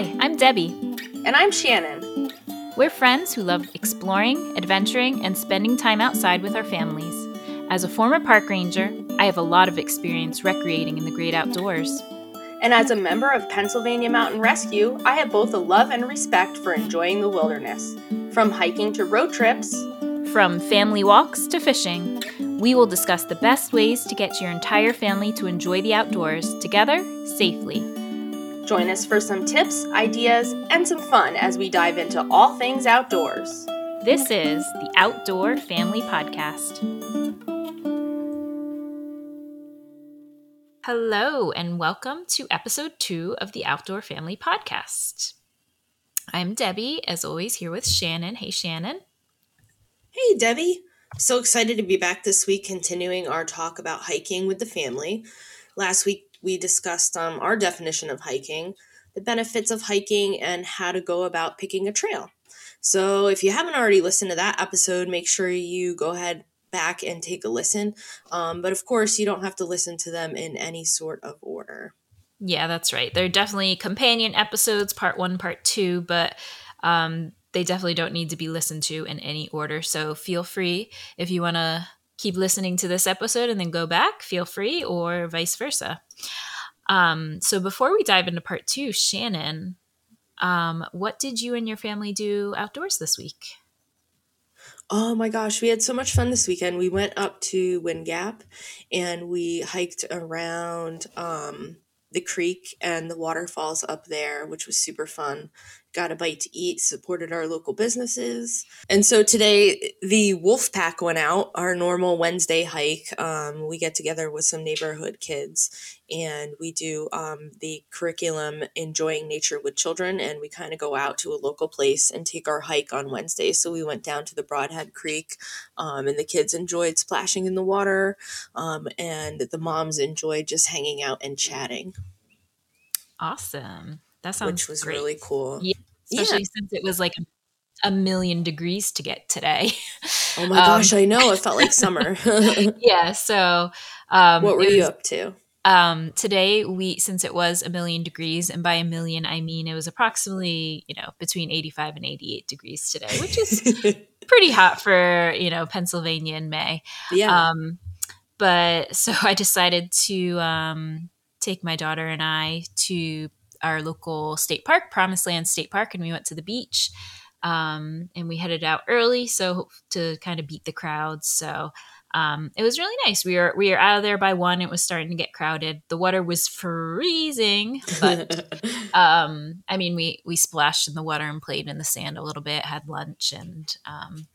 Hi, I'm Debbie. And I'm Shannon. We're friends who love exploring, adventuring, and spending time outside with our families. As a former park ranger, I have a lot of experience recreating in the great outdoors. And as a member of Pennsylvania Mountain Rescue, I have both a love and respect for enjoying the wilderness. From hiking to road trips, from family walks to fishing, we will discuss the best ways to get your entire family to enjoy the outdoors together safely. Join us for some tips, ideas, and some fun as we dive into all things outdoors. This is the Outdoor Family Podcast. Hello, and welcome to episode two of the Outdoor Family Podcast. I'm Debbie, as always, here with Shannon. Hey, Shannon. Hey, Debbie. So excited to be back this week, continuing our talk about hiking with the family. Last week, we discussed um, our definition of hiking, the benefits of hiking, and how to go about picking a trail. So, if you haven't already listened to that episode, make sure you go ahead back and take a listen. Um, but of course, you don't have to listen to them in any sort of order. Yeah, that's right. They're definitely companion episodes, part one, part two, but um, they definitely don't need to be listened to in any order. So feel free if you want to keep listening to this episode and then go back, feel free, or vice versa. Um, so before we dive into part two, Shannon, um, what did you and your family do outdoors this week? Oh my gosh, we had so much fun this weekend. We went up to Wind Gap and we hiked around um, the creek and the waterfalls up there, which was super fun. Got a bite to eat, supported our local businesses. And so today, the wolf pack went out, our normal Wednesday hike. Um, we get together with some neighborhood kids and we do um, the curriculum Enjoying Nature with Children. And we kind of go out to a local place and take our hike on Wednesday. So we went down to the Brodhead Creek um, and the kids enjoyed splashing in the water um, and the moms enjoyed just hanging out and chatting. Awesome. That sounds which was great. really cool. Yeah, especially yeah. since it was like a million degrees to get today. Oh my um, gosh, I know. It felt like summer. yeah. So, um, what were was, you up to? Um, today we, since it was a million degrees, and by a million I mean it was approximately, you know, between 85 and 88 degrees today, which is pretty hot for, you know, Pennsylvania in May. Yeah. Um, but so I decided to, um, take my daughter and I to our local state park, Promised Land State Park, and we went to the beach. Um, and we headed out early, so to kind of beat the crowds. So um, it was really nice. We were we were out of there by one. It was starting to get crowded. The water was freezing, but um, I mean, we we splashed in the water and played in the sand a little bit. Had lunch and um,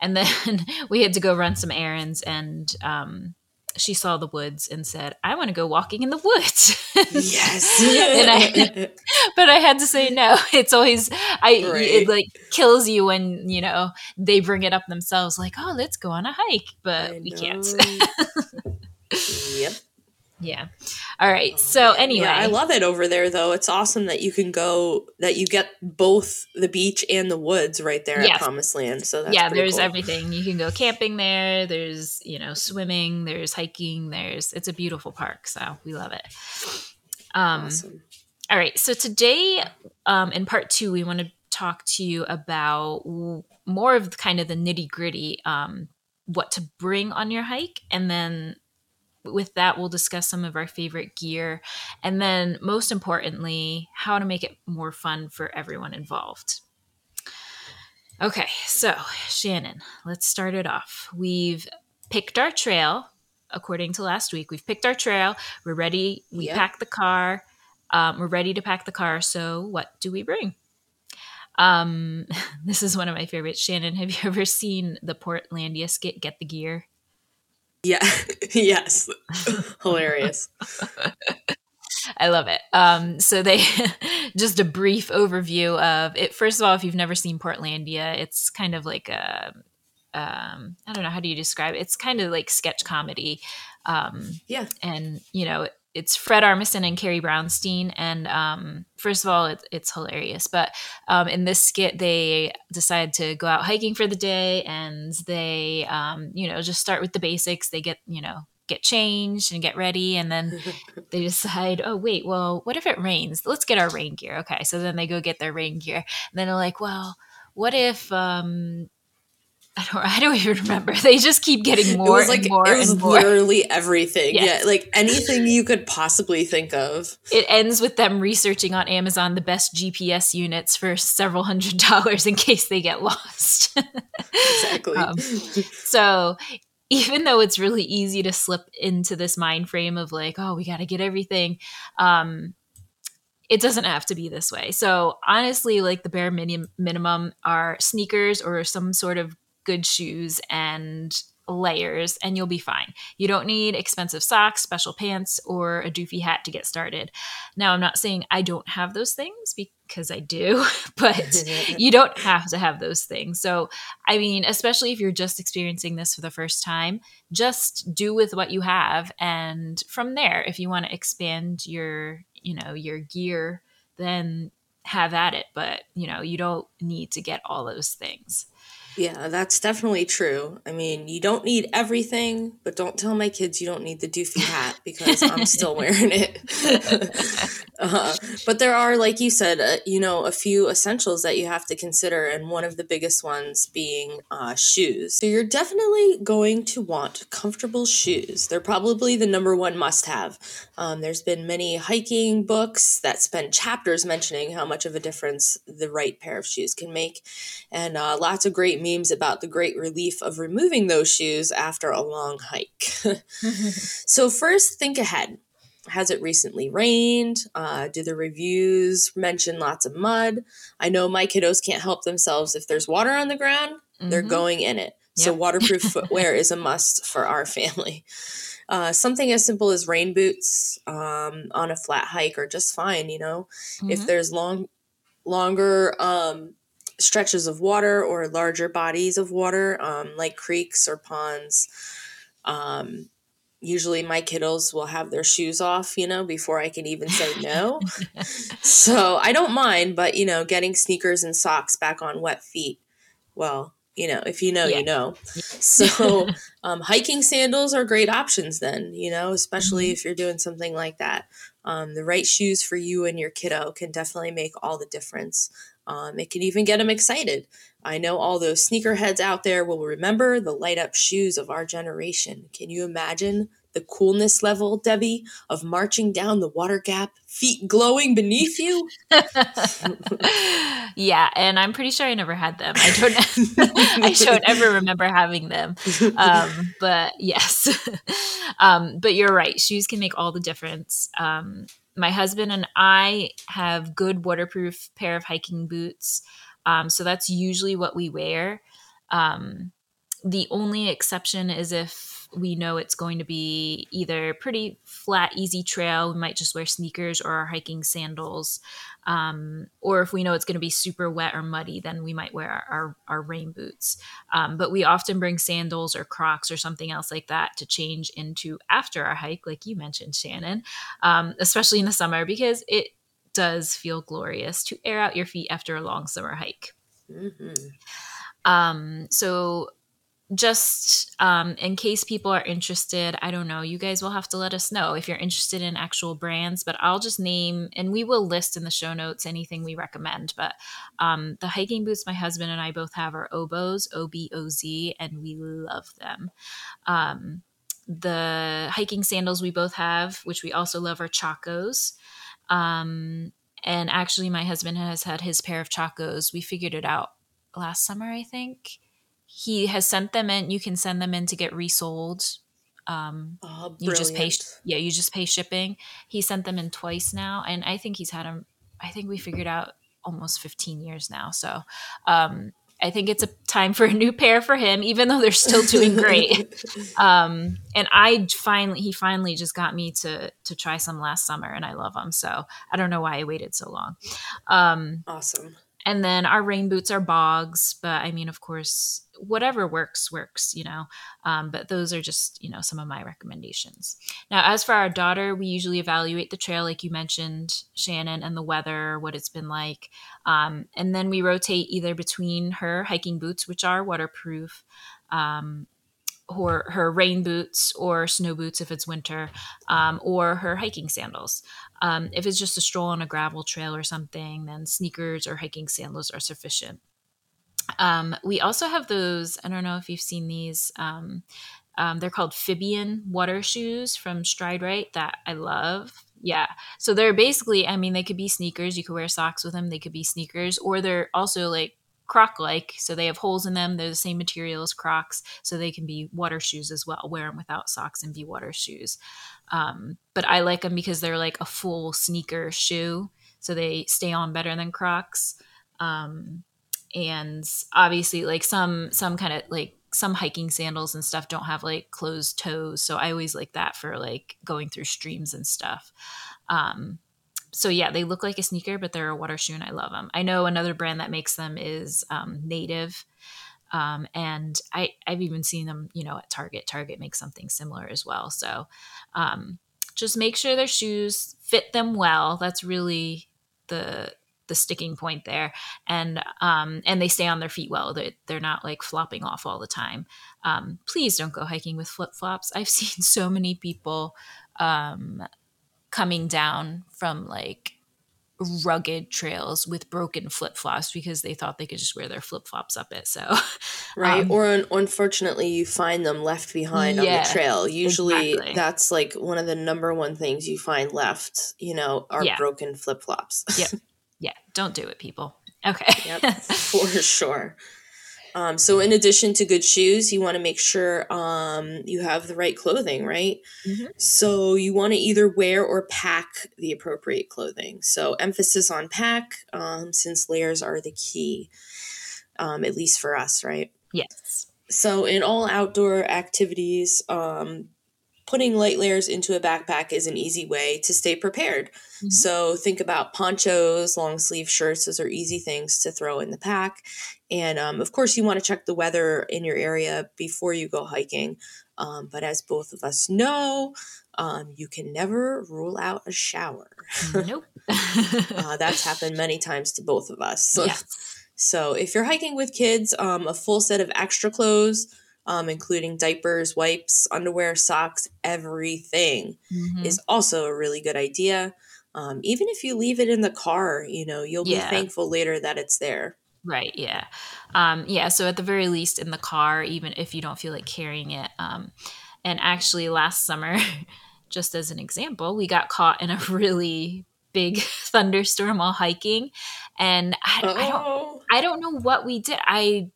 and then we had to go run some errands and um, she saw the woods and said, "I want to go walking in the woods." yes. I, but I had to say no. It's always I right. it like kills you when, you know, they bring it up themselves like, "Oh, let's go on a hike." But we can't. yep. Yeah. All right. Oh, so anyway, yeah, I love it over there though. It's awesome that you can go that you get both the beach and the woods right there yes. at Promised Land. So yeah, there's cool. everything. You can go camping there. There's you know swimming. There's hiking. There's it's a beautiful park. So we love it. Um, awesome. All right. So today, um, in part two, we want to talk to you about more of kind of the nitty gritty, um, what to bring on your hike, and then with that, we'll discuss some of our favorite gear. And then, most importantly, how to make it more fun for everyone involved. Okay, so Shannon, let's start it off. We've picked our trail according to last week. We've picked our trail. We're ready. We yep. packed the car. Um, we're ready to pack the car. So, what do we bring? Um, this is one of my favorites. Shannon, have you ever seen the Portlandia skit, Get the Gear? Yeah. yes. Hilarious. I love it. Um, so they just a brief overview of it. First of all, if you've never seen Portlandia, it's kind of like a um, I don't know how do you describe it. It's kind of like sketch comedy. Um, yeah, and you know it's Fred Armisen and Carrie Brownstein. And um, first of all, it, it's hilarious. But um, in this skit, they decide to go out hiking for the day, and they, um, you know, just start with the basics. They get, you know, get changed and get ready and then they decide oh wait well what if it rains let's get our rain gear okay so then they go get their rain gear and then they're like well what if um I don't, I don't even remember. They just keep getting more it was like, and more. It was literally everything. Yes. Yeah, like anything you could possibly think of. It ends with them researching on Amazon the best GPS units for several hundred dollars in case they get lost. exactly. Um, so even though it's really easy to slip into this mind frame of like, oh, we got to get everything, um, it doesn't have to be this way. So honestly, like the bare minimum are sneakers or some sort of good shoes and layers and you'll be fine. You don't need expensive socks, special pants, or a doofy hat to get started. Now, I'm not saying I don't have those things because I do, but you don't have to have those things. So, I mean, especially if you're just experiencing this for the first time, just do with what you have. And from there, if you want to expand your, you know, your gear, then have at it. But, you know, you don't need to get all those things. Yeah, that's definitely true. I mean, you don't need everything, but don't tell my kids you don't need the doofy hat because I'm still wearing it. uh, but there are, like you said, uh, you know, a few essentials that you have to consider, and one of the biggest ones being uh, shoes. So you're definitely going to want comfortable shoes. They're probably the number one must have. Um, there's been many hiking books that spend chapters mentioning how much of a difference the right pair of shoes can make, and uh, lots of great memes about the great relief of removing those shoes after a long hike. so, first, think ahead. Has it recently rained? Uh, do the reviews mention lots of mud? I know my kiddos can't help themselves. If there's water on the ground, mm-hmm. they're going in it. Yep. So, waterproof footwear is a must for our family. Uh, something as simple as rain boots um, on a flat hike are just fine. You know, mm-hmm. if there's long, longer um, stretches of water or larger bodies of water, um, like creeks or ponds. Um, usually my kiddos will have their shoes off, you know, before I can even say no. so I don't mind, but, you know, getting sneakers and socks back on wet feet, well, you know, if you know, yeah. you know. So um, hiking sandals are great options then, you know, especially mm-hmm. if you're doing something like that. Um, the right shoes for you and your kiddo can definitely make all the difference. Um, it can even get them excited. I know all those sneakerheads out there will remember the light up shoes of our generation. Can you imagine the coolness level, Debbie, of marching down the water gap, feet glowing beneath you? yeah, and I'm pretty sure I never had them. I don't. I don't ever remember having them. Um, but yes, um, but you're right. Shoes can make all the difference. Um, my husband and I have good waterproof pair of hiking boots. Um, so that's usually what we wear. Um, the only exception is if we know it's going to be either pretty flat, easy trail, we might just wear sneakers or our hiking sandals. Um, or if we know it's going to be super wet or muddy, then we might wear our, our, our rain boots. Um, but we often bring sandals or Crocs or something else like that to change into after our hike, like you mentioned, Shannon, um, especially in the summer, because it does feel glorious to air out your feet after a long summer hike. Mm-hmm. Um, so just um, in case people are interested, I don't know, you guys will have to let us know if you're interested in actual brands, but I'll just name and we will list in the show notes anything we recommend. But um, the hiking boots my husband and I both have are Oboz, O B O Z, and we love them. Um, the hiking sandals we both have, which we also love, are Chacos. Um, and actually, my husband has had his pair of Chacos. We figured it out last summer, I think he has sent them in. You can send them in to get resold. Um, oh, you just pay, yeah, you just pay shipping. He sent them in twice now, and I think he's had them. I think we figured out almost 15 years now. So, um, I think it's a time for a new pair for him, even though they're still doing great. um, and I finally, he finally just got me to to try some last summer, and I love them. So I don't know why I waited so long. Um, awesome. And then our rain boots are bogs, but I mean, of course, whatever works works you know? Um, but those are just you know some of my recommendations. Now as for our daughter we usually evaluate the trail like you mentioned shannon and the weather what it's been like. Um, and then we rotate either between her hiking boots which are waterproof um, her, her rain boots or snow boots if it's winter, um, or her hiking sandals. Um, if it's just a stroll on a gravel trail or something, then sneakers or hiking sandals are sufficient. Um, we also have those, I don't know if you've seen these. Um, um, they're called Phibian water shoes from Stride Rite that I love. Yeah. So they're basically, I mean, they could be sneakers. You could wear socks with them. They could be sneakers, or they're also like croc like so they have holes in them they're the same material as crocs so they can be water shoes as well wear them without socks and be water shoes. Um, but i like them because they're like a full sneaker shoe so they stay on better than crocs. Um, and obviously like some some kind of like some hiking sandals and stuff don't have like closed toes so i always like that for like going through streams and stuff. Um, so yeah, they look like a sneaker, but they're a water shoe, and I love them. I know another brand that makes them is um, Native, um, and I I've even seen them, you know, at Target. Target makes something similar as well. So um, just make sure their shoes fit them well. That's really the the sticking point there and um, and they stay on their feet well they're, they're not like flopping off all the time um, please don't go hiking with flip-flops i've seen so many people um, coming down from like rugged trails with broken flip flops because they thought they could just wear their flip flops up it. So, right. Um, or un- unfortunately, you find them left behind yeah, on the trail. Usually, exactly. that's like one of the number one things you find left, you know, are yeah. broken flip flops. yep. Yeah. Don't do it, people. Okay. yep. For sure. Um, so in addition to good shoes, you want to make sure um, you have the right clothing, right? Mm-hmm. So you want to either wear or pack the appropriate clothing. So emphasis on pack, um, since layers are the key, um, at least for us, right? Yes. So in all outdoor activities, um, putting light layers into a backpack is an easy way to stay prepared. Mm-hmm. So think about ponchos, long sleeve shirts. Those are easy things to throw in the pack. And um, of course, you want to check the weather in your area before you go hiking. Um, but as both of us know, um, you can never rule out a shower. Nope. uh, that's happened many times to both of us. Yes. So if you're hiking with kids, um, a full set of extra clothes, um, including diapers, wipes, underwear, socks, everything mm-hmm. is also a really good idea. Um, even if you leave it in the car, you know, you'll yeah. be thankful later that it's there. Right. Yeah. Um, yeah. So at the very least in the car, even if you don't feel like carrying it. Um, and actually last summer, just as an example, we got caught in a really big thunderstorm while hiking. And I, I don't, I don't know what we did. I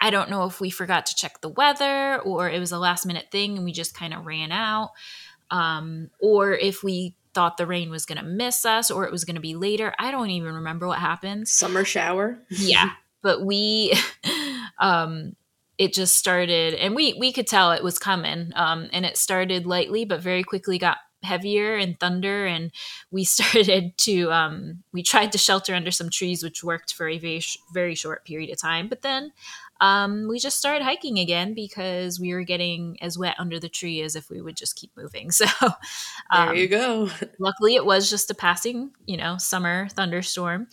I don't know if we forgot to check the weather or it was a last minute thing and we just kind of ran out. Um, or if we thought the rain was going to miss us or it was going to be later. I don't even remember what happened. Summer shower. yeah. But we, um, it just started and we, we could tell it was coming. Um, and it started lightly, but very quickly got heavier and thunder and we started to um, we tried to shelter under some trees which worked for a very, very short period of time but then um, we just started hiking again because we were getting as wet under the tree as if we would just keep moving. So um, there you go. luckily, it was just a passing, you know, summer thunderstorm,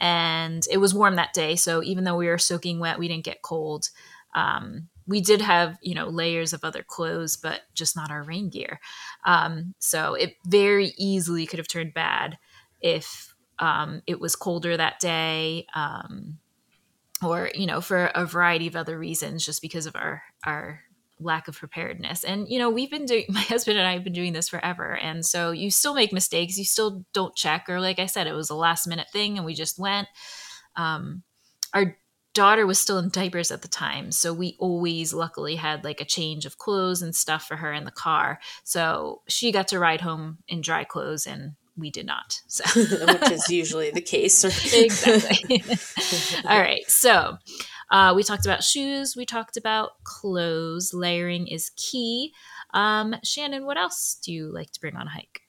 and it was warm that day. So even though we were soaking wet, we didn't get cold. Um, we did have, you know, layers of other clothes, but just not our rain gear. Um, so it very easily could have turned bad if um, it was colder that day. Or you know for a variety of other reasons just because of our our lack of preparedness. And you know we've been doing my husband and i have been doing this forever. And so you still make mistakes. You still don't check. Or like i said it was a last minute thing and we just went. Um, our daughter was still in diapers at the time. So we always luckily had like a change of clothes and stuff for her in the car. So she got to ride home in dry clothes and we did not. So which is usually the case. exactly. All right. So uh, we talked about shoes. We talked about clothes. Layering is key. Um, Shannon, what else do you like to bring on a hike?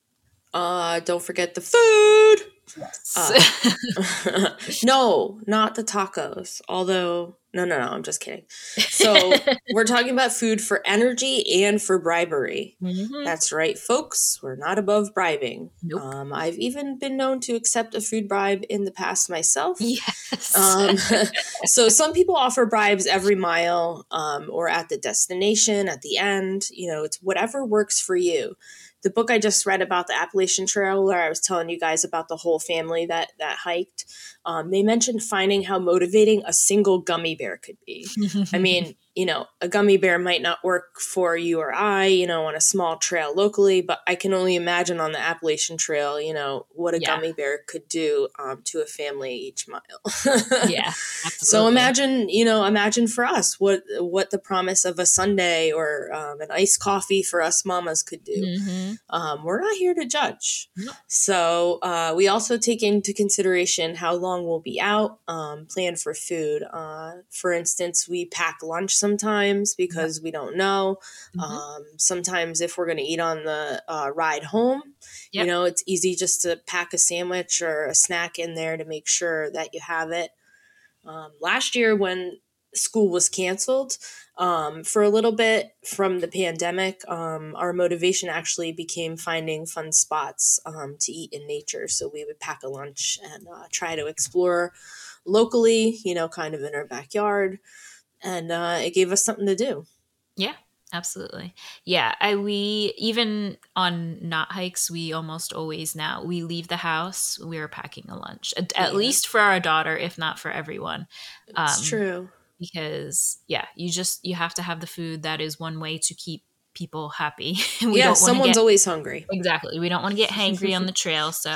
Uh, don't forget the food. Uh, no, not the tacos. Although, no, no, no, I'm just kidding. So, we're talking about food for energy and for bribery. Mm-hmm. That's right, folks. We're not above bribing. Nope. Um, I've even been known to accept a food bribe in the past myself. Yes. Um, so, some people offer bribes every mile um, or at the destination, at the end. You know, it's whatever works for you the book I just read about the Appalachian Trail, where I was telling you guys about the whole family that that hiked, um, they mentioned finding how motivating a single gummy bear could be. I mean, you know, a gummy bear might not work for you or I, you know, on a small trail locally, but I can only imagine on the Appalachian Trail, you know, what a yeah. gummy bear could do um, to a family each mile. yeah. Absolutely. So imagine, you know, imagine for us what what the promise of a sundae or um, an iced coffee for us mamas could do. Mm-hmm. Um, we're not here to judge. So uh, we also take into consideration how long we'll be out, um, plan for food. Uh, for instance, we pack lunch sometimes because we don't know. Mm-hmm. Um, sometimes if we're going to eat on the uh, ride home, yep. you know, it's easy just to pack a sandwich or a snack in there to make sure that you have it. Um, last year, when school was canceled um, for a little bit from the pandemic, um, our motivation actually became finding fun spots um, to eat in nature. So we would pack a lunch and uh, try to explore locally, you know, kind of in our backyard and uh, it gave us something to do. Yeah, absolutely. Yeah, I we even on not hikes, we almost always now we leave the house. We are packing a lunch, at, yeah. at least for our daughter, if not for everyone. It's um, true because yeah, you just you have to have the food. That is one way to keep people happy. we yeah, someone's get, always hungry. Exactly. We don't want to get hangry on the trail. So,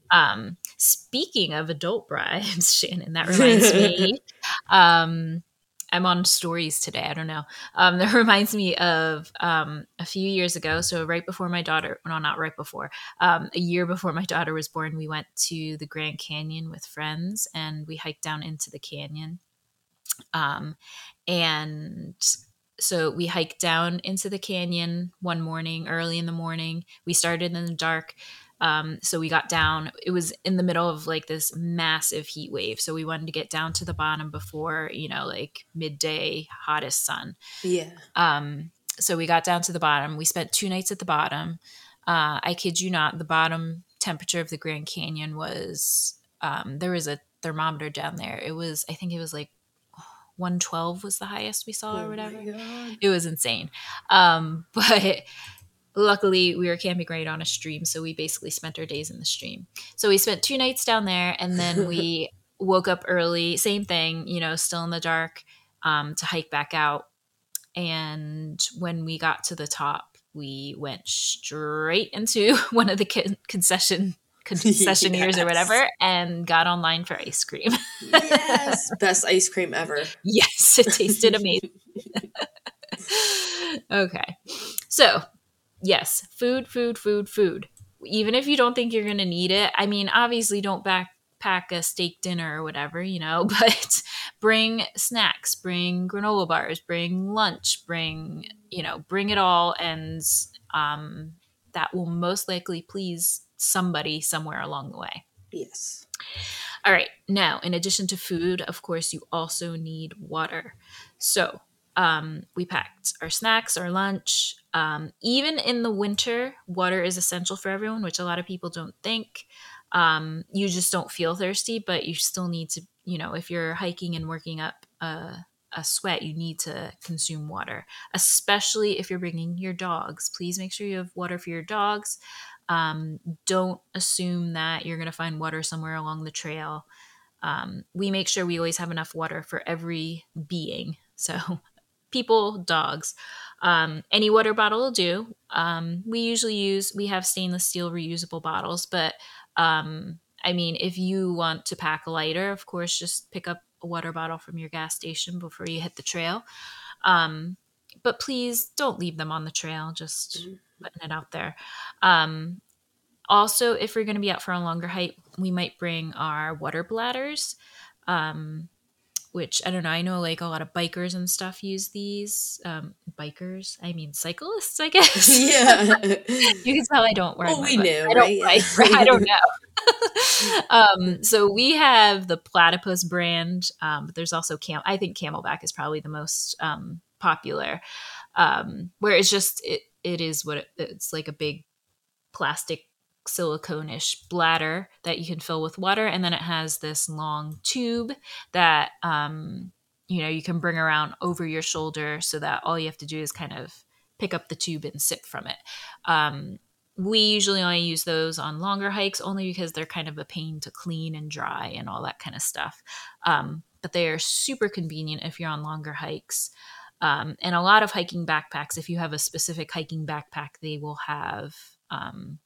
um, speaking of adult bribes, Shannon, that reminds me. Um, I'm on stories today. I don't know. Um, that reminds me of um, a few years ago. So right before my daughter, no, not right before, um, a year before my daughter was born, we went to the Grand Canyon with friends, and we hiked down into the canyon. Um, and so we hiked down into the canyon one morning, early in the morning. We started in the dark. Um, so we got down. It was in the middle of like this massive heat wave. So we wanted to get down to the bottom before you know, like midday hottest sun. Yeah. Um. So we got down to the bottom. We spent two nights at the bottom. Uh, I kid you not, the bottom temperature of the Grand Canyon was um, there was a thermometer down there. It was, I think it was like 112 was the highest we saw oh or whatever. It was insane. Um, but luckily we were camping right on a stream so we basically spent our days in the stream. So we spent two nights down there and then we woke up early same thing you know still in the dark um, to hike back out. And when we got to the top we went straight into one of the con- concession concessionaires yes. or whatever and got online for ice cream. Yes best ice cream ever. Yes it tasted amazing. Okay. So yes, food, food, food, food. Even if you don't think you're going to need it, I mean, obviously don't backpack a steak dinner or whatever, you know, but bring snacks, bring granola bars, bring lunch, bring, you know, bring it all. And um, that will most likely please somebody somewhere along the way. Yes. All right. Now, in addition to food, of course, you also need water. So, um, we packed our snacks, our lunch. Um, even in the winter, water is essential for everyone, which a lot of people don't think. Um, you just don't feel thirsty, but you still need to, you know, if you're hiking and working up a, a sweat, you need to consume water, especially if you're bringing your dogs. Please make sure you have water for your dogs. Um, don't assume that you're going to find water somewhere along the trail. Um, we make sure we always have enough water for every being. So people, dogs. Um, any water bottle will do. Um, we usually use, we have stainless steel reusable bottles, but um, I mean, if you want to pack a lighter, of course, just pick up a water bottle from your gas station before you hit the trail. Um, but please don't leave them on the trail, just mm-hmm. putting it out there. Um, also, if we're going to be out for a longer hike, we might bring our water bladders. Um, which I don't know. I know like a lot of bikers and stuff use these. Um, bikers, I mean cyclists, I guess. Yeah, you can tell I don't wear. Well, we knew, I right? Bike, I don't know. um, so we have the Platypus brand, um, but there's also Cam. I think CamelBak is probably the most um, popular, um, where it's just it, it is what it, it's like a big plastic silicone-ish bladder that you can fill with water and then it has this long tube that um, you know you can bring around over your shoulder so that all you have to do is kind of pick up the tube and sip from it. Um, we usually only use those on longer hikes only because they're kind of a pain to clean and dry and all that kind of stuff. Um, but they are super convenient if you're on longer hikes. Um, and a lot of hiking backpacks if you have a specific hiking backpack they will have um,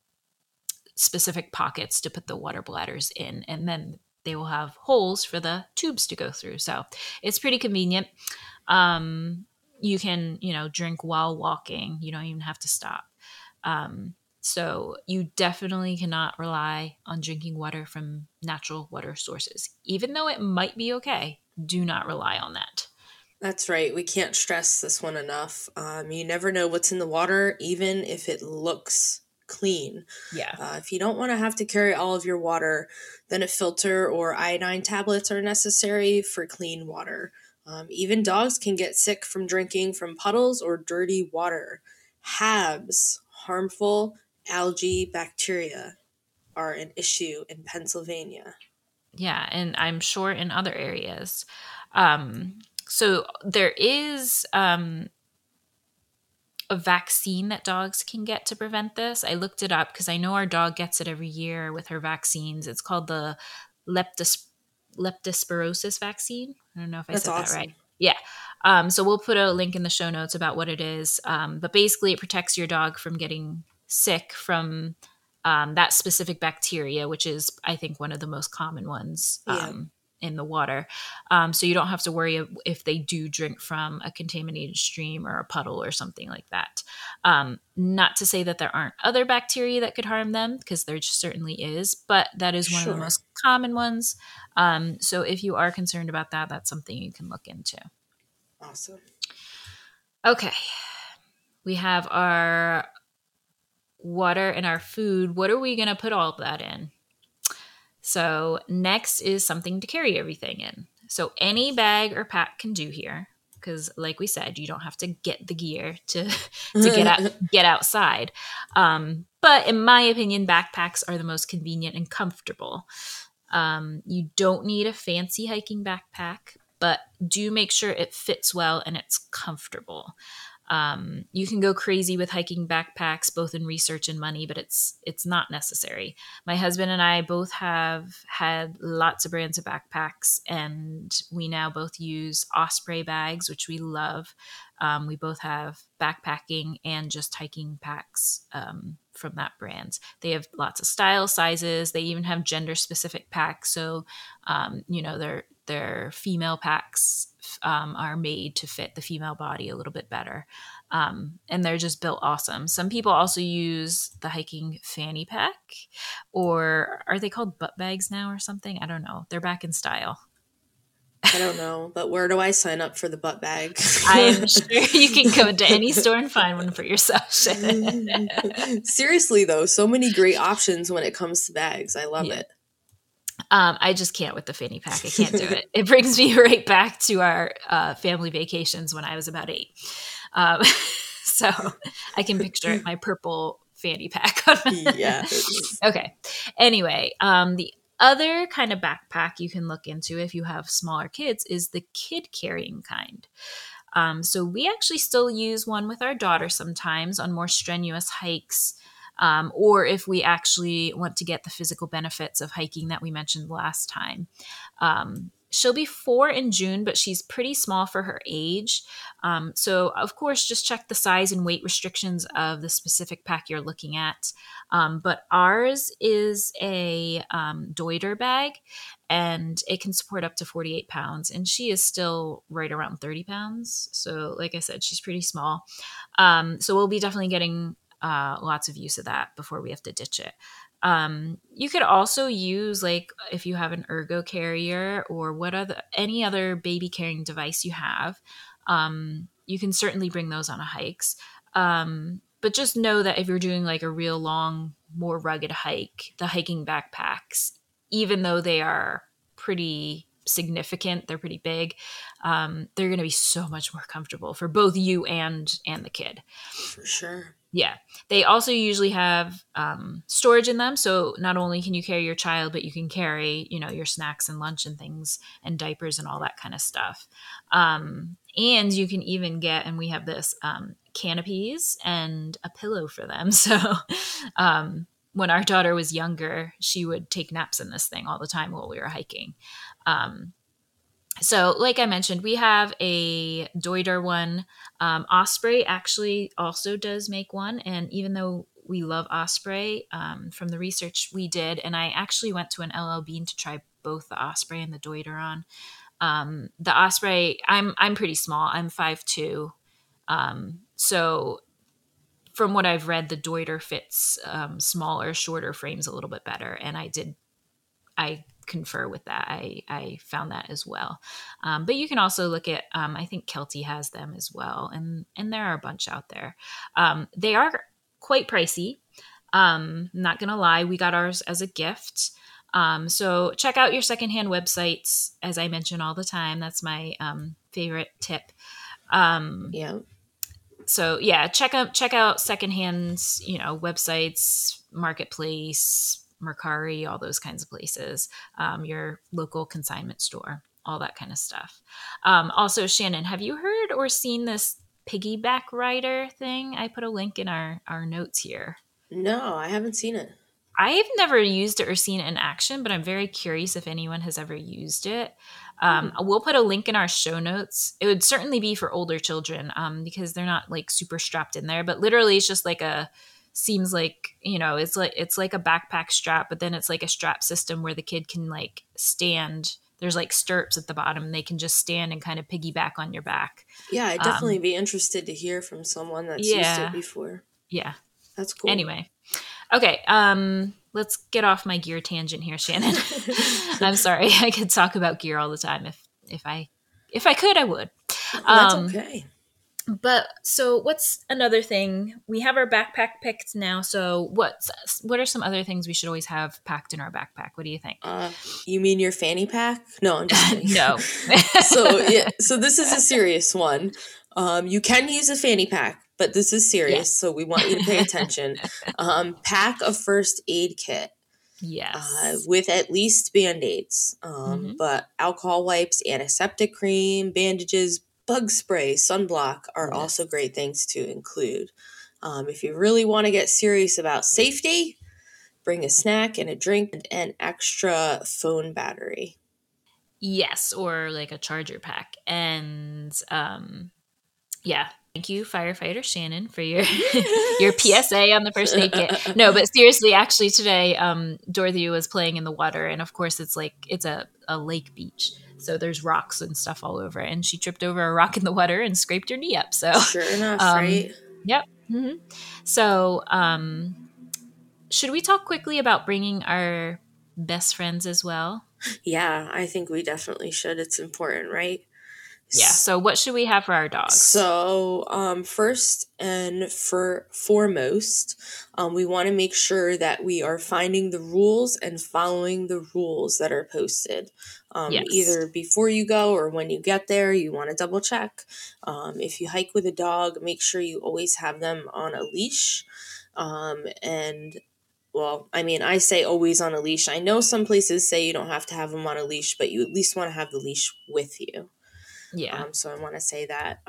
specific pockets to put the water bladders in, and then they will have holes for the tubes to go through. So it's pretty convenient. Um, you can, you know, drink while walking. You don't even have to stop. Um, so you definitely cannot rely on drinking water from natural water sources. Even though it might be okay, do not rely on that. That's right. We can't stress this one enough. Um, you never know what's in the water, even if it looks clean. Yeah. Uh, if you don't want to have to carry all of your water, then a filter or iodine tablets are necessary for clean water. Um, even dogs can get sick from drinking from puddles or dirty water. HABs, harmful algae bacteria, are an issue in Pennsylvania. Yeah, and I'm sure in other areas. Um, so there is um, a vaccine that dogs can get to prevent this. I looked it up because I know our dog gets it every year with her vaccines. It's called the leptos- leptospirosis vaccine. I don't know if I That's said awesome. that right. Yeah. Um, so we'll put a link in the show notes about what it is. Um, but basically, it protects your dog from getting sick from um, that specific bacteria, which is, I think, one of the most common ones. Yeah. In the water. Um, so you don't have to worry if they do drink from a contaminated stream or a puddle or something like that. Um, not to say that there aren't other bacteria that could harm them, because there certainly is, but that is one sure. of the most common ones. Um, so if you are concerned about that, that's something you can look into. Awesome. Okay. We have our water and our food. What are we going to put all of that in? So, next is something to carry everything in. So, any bag or pack can do here because like we said, you don't have to get the gear to to get out get outside. Um, but in my opinion, backpacks are the most convenient and comfortable. Um, you don't need a fancy hiking backpack, but do make sure it fits well and it's comfortable. Um, you can go crazy with hiking backpacks, both in research and money, but it's it's not necessary. My husband and I both have had lots of brands of backpacks, and we now both use Osprey bags, which we love. Um, we both have backpacking and just hiking packs um, from that brand. They have lots of style, sizes. They even have gender specific packs. So, um, you know, their their female packs um, are made to fit the female body a little bit better. Um, and they're just built awesome. Some people also use the hiking fanny pack, or are they called butt bags now or something? I don't know. They're back in style. I don't know, but where do I sign up for the butt bag? I'm sure you can go to any store and find one for yourself. Seriously, though, so many great options when it comes to bags. I love yeah. it. Um, I just can't with the fanny pack. I can't do it. It brings me right back to our uh, family vacations when I was about eight. Um, so I can picture my purple fanny pack. yeah. Okay. Anyway, um, the other kind of backpack you can look into if you have smaller kids is the kid carrying kind. Um, so we actually still use one with our daughter sometimes on more strenuous hikes um, or if we actually want to get the physical benefits of hiking that we mentioned last time. Um, she'll be four in June, but she's pretty small for her age. Um, so, of course, just check the size and weight restrictions of the specific pack you're looking at. Um, but ours is a um, Deuter bag and it can support up to 48 pounds. And she is still right around 30 pounds. So, like I said, she's pretty small. Um, so, we'll be definitely getting uh, lots of use of that before we have to ditch it. Um, you could also use like if you have an ergo carrier or what other any other baby carrying device you have. Um, you can certainly bring those on a hikes. Um, but just know that if you're doing like a real long, more rugged hike, the hiking backpacks, even though they are pretty significant, they're pretty big, um, they're going to be so much more comfortable for both you and and the kid. For sure. Yeah. They also usually have um, storage in them. So not only can you carry your child, but you can carry, you know, your snacks and lunch and things and diapers and all that kind of stuff. Um, and you can even get, and we have this um, canopies and a pillow for them. So um, when our daughter was younger, she would take naps in this thing all the time while we were hiking. Um, so like i mentioned we have a deuter one. Um, osprey actually also does make one and even though we love osprey um, from the research we did and i actually went to an L.L.Bean to try both the osprey and the deuter on. Um, the osprey i'm i'm pretty small. I'm 5'2 um, so from what i've read the deuter fits um, smaller shorter frames a little bit better and i did i confer with that. I, I found that as well. Um, but you can also look at, um, I think Kelty has them as well, and and there are a bunch out there. Um, they are quite pricey. Um, not gonna lie, we got ours as a gift. Um, so check out your secondhand websites, as I mention all the time. That's my um, favorite tip. yeah. So yeah, check out check out secondhand, you know, websites, marketplace, Mercari, all those kinds of places, um, your local consignment store, all that kind of stuff. Um, also, Shannon, have you heard or seen this piggyback rider thing? I put a link in our, our notes here. No, I haven't seen it. I've never used it or seen it in action, but I'm very curious if anyone has ever used it. Um, mm. We'll put a link in our show notes. It would certainly be for older children um, because they're not like super strapped in there, but literally it's just like a seems like you know it's like it's like a backpack strap but then it's like a strap system where the kid can like stand. There's like stirrups at the bottom they can just stand and kind of piggyback on your back. Yeah i'd definitely um, be interested to hear from someone that's yeah, used it before. Yeah. That's cool. Anyway. Okay um let's get off my gear tangent here shannon. I'm sorry. I could talk about gear all the time. If if i if i could i would. That's um, okay but so what's another thing we have our backpack picked now so what's what are some other things we should always have packed in our backpack what do you think uh, you mean your fanny pack no i'm just kidding. no so yeah so this is a serious one um, you can use a fanny pack but this is serious yes. so we want you to pay attention um, pack a first aid kit Yes. Uh, with at least band aids, um, mm-hmm. but alcohol wipes, antiseptic cream, bandages, bug spray, sunblock are also great things to include. Um, if you really want to get serious about safety, bring a snack and a drink and an extra phone battery. Yes, or like a charger pack. And um, yeah, thank you, firefighter Shannon, for your your PSA on the first aid kit. No, but seriously, actually today, um, Dorothy was playing in the water, and of course, it's like it's a, a lake beach. So there's rocks and stuff all over it. And she tripped over a rock in the water and scraped her knee up. So sure enough, um, right? Yep. Mm-hmm. So um, should we talk quickly about bringing our best friends as well? Yeah, I think we definitely should. It's important, right? Yeah. So what should we have for our dogs? So um, first and for foremost, um, we want to make sure that we are finding the rules and following the rules that are posted. Um, yes. Either before you go or when you get there, you want to double check. Um, if you hike with a dog, make sure you always have them on a leash. Um, and well, I mean, I say always on a leash. I know some places say you don't have to have them on a leash, but you at least want to have the leash with you. Yeah. Um, so I want to say that.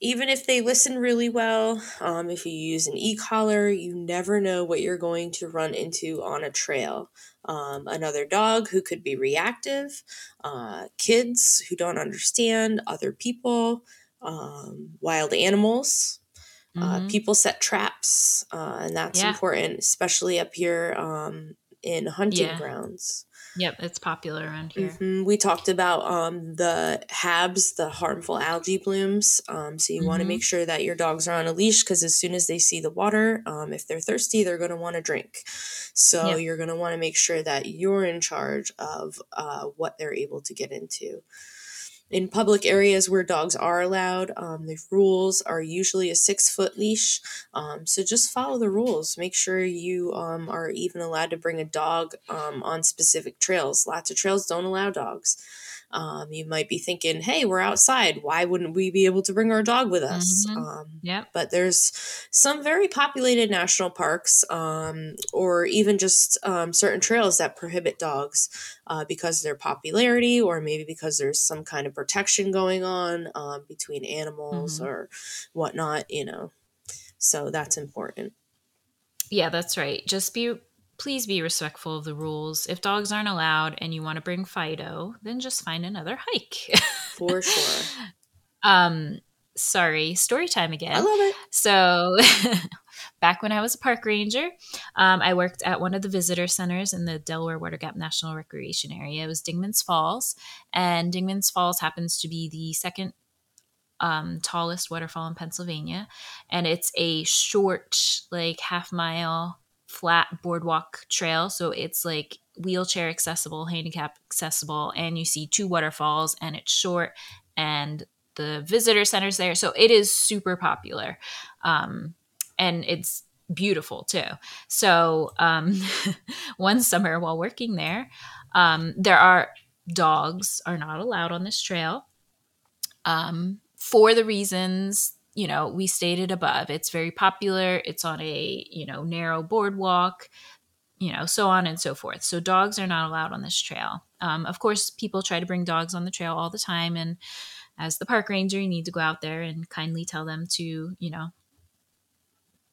Even if they listen really well, um, if you use an e collar, you never know what you're going to run into on a trail. Um, another dog who could be reactive, uh, kids who don't understand, other people, um, wild animals. Uh, mm-hmm. Uh, people set traps, uh, and that's yeah. important, especially up here um, in hunting yeah. grounds. Yep, it's popular around here. Mm-hmm. We talked about um, the HABs, the harmful algae blooms. Um, so you mm-hmm. want to make sure that your dogs are on a leash because as soon as they see the water, um, if they're thirsty, they're going to want to drink. So yep. you're going to want to make sure that you're in charge of uh, what they're able to get into in public areas where dogs are allowed, um, the rules are usually a six foot leash. Um, so just follow the rules. Make sure you um, are even allowed to bring a dog um, on specific trails. Lots of trails don't allow dogs. Um, you might be thinking, hey, we're outside. Why wouldn't we be able to bring our dog with us? Mm-hmm. Um, yeah. But there's some very populated national parks um, or even just um, certain trails that prohibit dogs uh, because of their popularity or maybe because there's some kind of protection going on um, between animals mm-hmm. or whatnot, you know. So that's important. Yeah, that's right. Just be please be respectful of the rules. If dogs aren't allowed and you want to bring Fido, then just find another hike. For sure. um, sorry, story time again. I love it. So, back when I was a park ranger, um, I worked at one of the visitor centers in the Delaware Water Gap National Recreation Area. It was Dingman's Falls, and Dingman's Falls happens to be the second um, tallest waterfall in Pennsylvania, and it's a short, like half mile flat boardwalk trail. So it's like wheelchair accessible, handicap accessible, and you see two waterfalls and it's short and the visitor center's there. So it is super popular. Um, and it's beautiful too. So um, one summer while working there, um, there are dogs are not allowed on this trail um, for the reasons you know, we stated above, it's very popular. It's on a, you know, narrow boardwalk, you know, so on and so forth. So dogs are not allowed on this trail. Um, of course, people try to bring dogs on the trail all the time. And as the park ranger, you need to go out there and kindly tell them to, you know,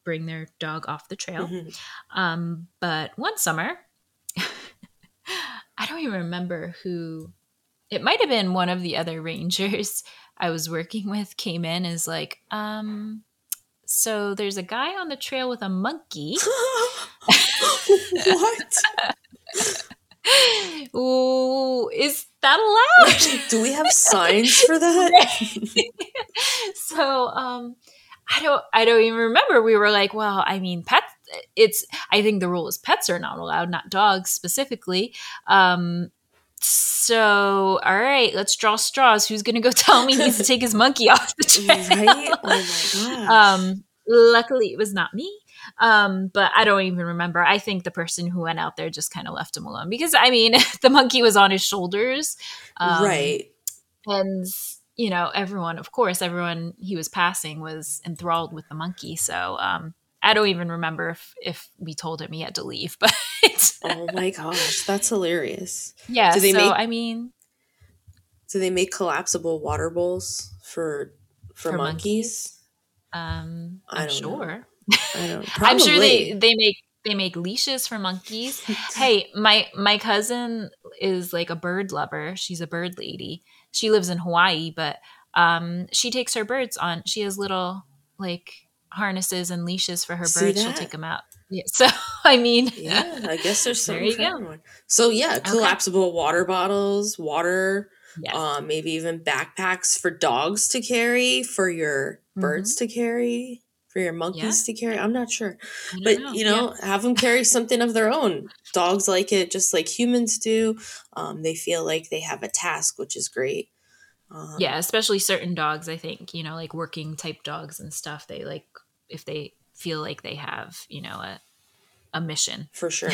bring their dog off the trail. Mm-hmm. Um, but one summer, I don't even remember who, it might have been one of the other rangers I was working with came in is like, um, so there's a guy on the trail with a monkey. what? Ooh, is that allowed? Do we have signs for that? so, um, I don't, I don't even remember. We were like, well, I mean, pets. It's, I think the rule is pets are not allowed, not dogs specifically. Um, so, all right, let's draw straws. Who's going to go tell me he needs to take his monkey off the trail? Right? Oh. Um, luckily, it was not me. Um, but I don't even remember. I think the person who went out there just kind of left him alone because I mean, the monkey was on his shoulders. Um, right. And, you know, everyone, of course, everyone he was passing was enthralled with the monkey. So, um, I don't even remember if if we told him he had to leave, but oh my gosh, that's hilarious. Yeah. Do they so make, I mean, do they make collapsible water bowls for for, for monkeys? monkeys? Um, I'm sure. I don't. I'm sure they they make they make leashes for monkeys. hey, my my cousin is like a bird lover. She's a bird lady. She lives in Hawaii, but um, she takes her birds on. She has little like harnesses and leashes for her birds. She'll take them out. Yeah. So I mean, yeah, I guess there's some. There you go. So yeah, collapsible okay. water bottles, water, yes. um, maybe even backpacks for dogs to carry, for your mm-hmm. birds to carry, for your monkeys yeah. to carry. I'm not sure, but know. you know, yeah. have them carry something of their own. Dogs like it just like humans do. Um, they feel like they have a task, which is great. Um, yeah, especially certain dogs. I think you know, like working type dogs and stuff. They like if they feel like they have, you know, a a mission. For sure.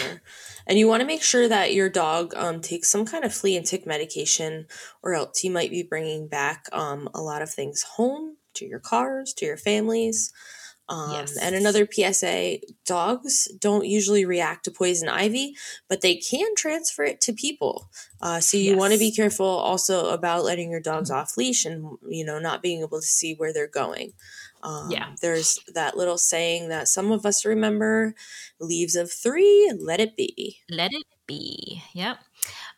and you want to make sure that your dog um, takes some kind of flea and tick medication, or else you might be bringing back um, a lot of things home to your cars, to your families. Um, yes. And another PSA dogs don't usually react to poison ivy, but they can transfer it to people. Uh, so you yes. want to be careful also about letting your dogs mm-hmm. off leash and, you know, not being able to see where they're going. Um, yeah. There's that little saying that some of us remember leaves of three, let it be. Let it be. Yep.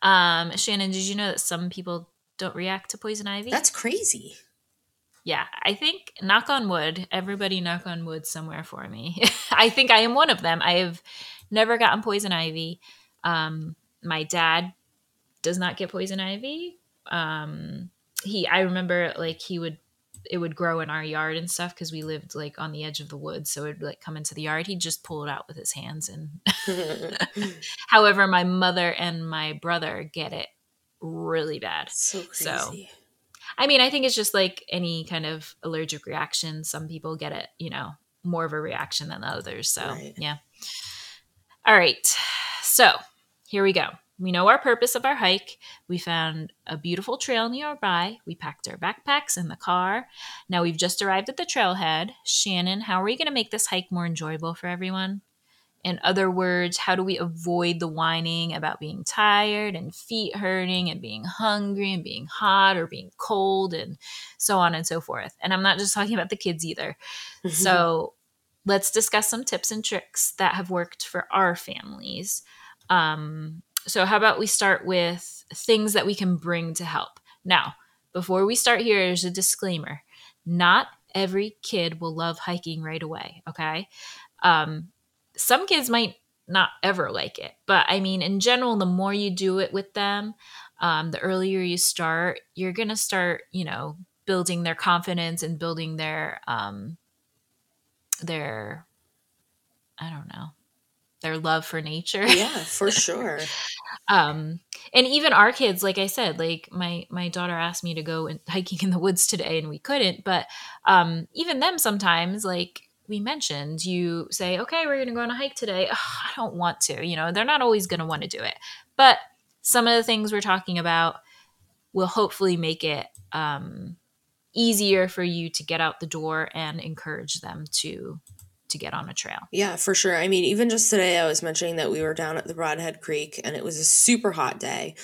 Um, Shannon, did you know that some people don't react to poison ivy? That's crazy. Yeah, I think, knock on wood, everybody knock on wood somewhere for me. I think I am one of them. I have never gotten poison ivy. Um, my dad does not get poison ivy. Um, he, I remember like he would, it would grow in our yard and stuff because we lived like on the edge of the woods. So it would like come into the yard. He'd just pull it out with his hands. And however, my mother and my brother get it really bad. So crazy. So, I mean, I think it's just like any kind of allergic reaction. Some people get it, you know, more of a reaction than others. So, Right. yeah. All right. So, here we go. We know our purpose of our hike. We found a beautiful trail nearby. We packed our backpacks in the car. Now we've just arrived at the trailhead. Shannon, how are we going to make this hike more enjoyable for everyone? In other words, how do we avoid the whining about being tired and feet hurting and being hungry and being hot or being cold and so on and so forth? And I'm not just talking about the kids either. So let's discuss some tips and tricks that have worked for our families. Um, so, how about we start with things that we can bring to help? Now, before we start here, there's a disclaimer not every kid will love hiking right away, okay? Um, some kids might not ever like it, but I mean, in general, the more you do it with them, um, the earlier you start, you're going to start, you know, building their confidence and building their, um, their, I don't know, their love for nature. yeah, for sure. um and even our kids like i said like my my daughter asked me to go and hiking in the woods today and we couldn't but um even them sometimes like we mentioned you say okay we're going to go on a hike today Ugh, i don't want to you know they're not always going to want to do it but some of the things we're talking about will hopefully make it um easier for you to get out the door and encourage them to to get on a trail Yeah, for sure. I mean, even just today, I was mentioning that we were down at the Brodhead Creek and it was a super hot day.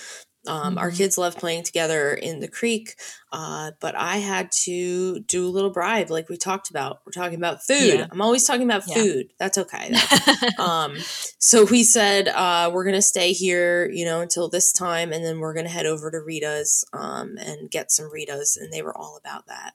Um, Our Mhm. kids love playing together in the creek, uh, but I had to do a little bribe, like we talked about. We're talking about food. Yeah. I'm always talking about Yeah. food. That's okay. um, so we said uh, we're gonna stay here, you know, until this time, and then we're gonna head over to Rita's um, and get some Rita's, and they were all about that.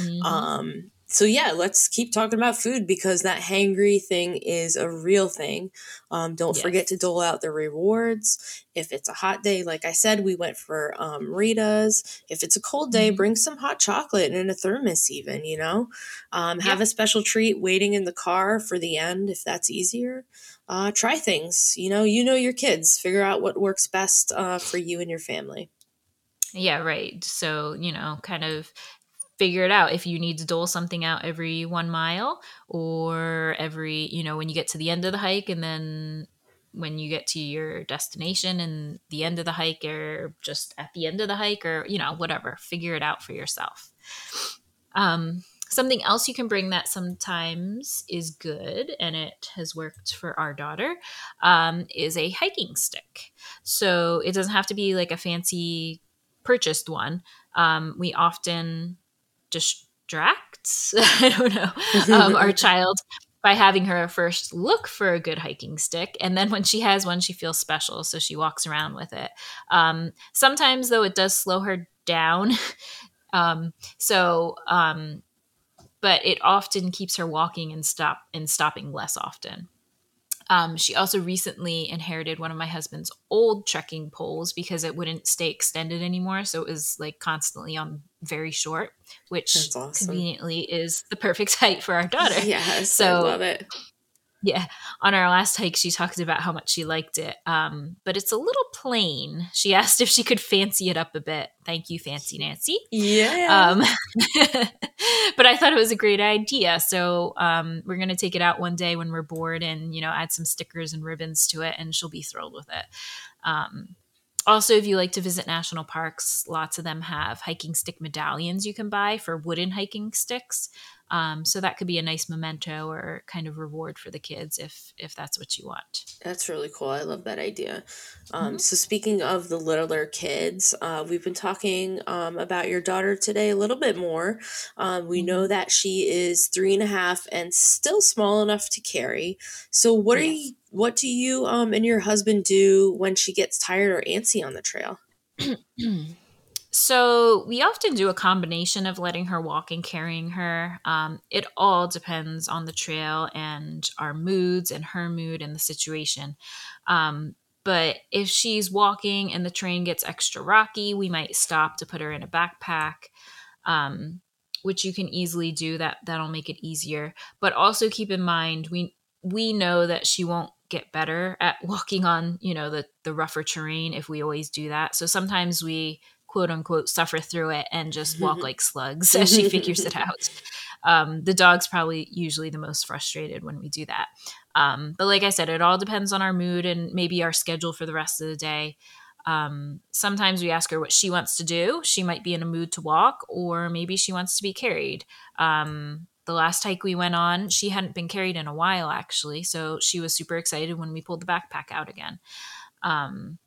Mhm. So yeah, let's keep talking about food because that hangry thing is a real thing. Um, don't forget to dole out the rewards. If it's a hot day, like I said, we went for um, Rita's. If it's a cold day, Mhm. bring some hot chocolate and a thermos, even. You know, um, have Yeah. a special treat waiting in the car for the end if that's easier. Uh, try things. You know, you know your kids. Figure out what works best uh, for you and your family. Yeah, right. So, you know, kind of figure it out if you need to dole something out every one mile or every, you know, when you get to the end of the hike and then when you get to your destination and the end of the hike or just at the end of the hike or, you know, whatever. Figure it out for yourself. Um, something else you can bring that sometimes is good and it has worked for our daughter um, is a hiking stick. So it doesn't have to be like a fancy purchased one. Um, we often distract, I don't know, um, our child by having her first look for a good hiking stick. And then when she has one, she feels special. So she walks around with it. Um, sometimes, though, it does slow her down. um, so, um, but it often keeps her walking and stop and stopping less often. Um, she also recently inherited one of my husband's old trekking poles because it wouldn't stay extended anymore. So it was like constantly on very short, which awesome. conveniently is the perfect height for our daughter. Yes, I So- love it. Yeah. On our last hike, she talked about how much she liked it. Um, but it's a little plain. She asked if she could fancy it up a bit. Thank you, Fancy Nancy. Yeah. Um, but I thought it was a great idea. So um, we're going to take it out one day when we're bored and, you know, add some stickers and ribbons to it, and she'll be thrilled with it. Um, also, if you like to visit national parks, lots of them have hiking stick medallions you can buy for wooden hiking sticks. Um, so that could be a nice memento or kind of reward for the kids if if that's what you want. That's really cool. I love that idea. Um, Mhm. So, speaking of the littler kids, uh, we've been talking um, about your daughter today a little bit more. Um, we know that she is three and a half and still small enough to carry. So, what are you? What do you um, and your husband do when she gets tired or antsy on the trail? So we often do a combination of letting her walk and carrying her. Um, it all depends on the trail and our moods and her mood and the situation. Um, but if she's walking and the terrain gets extra rocky, we might stop to put her in a backpack. Um, which you can easily do that that'll make it easier but also keep in mind we we know that she won't get better at walking on you know the the rougher terrain if we always do that so sometimes we quote unquote suffer through it and just walk like slugs as she figures it out um, the dog's probably usually the most frustrated when we do that um, but like i said it all depends on our mood and maybe our schedule for the rest of the day um, sometimes we ask her what she wants to do. She might be in a mood to walk, or maybe she wants to be carried. Um, the last hike we went on, she hadn't been carried in a while, actually. So she was super excited when we pulled the backpack out again. Um,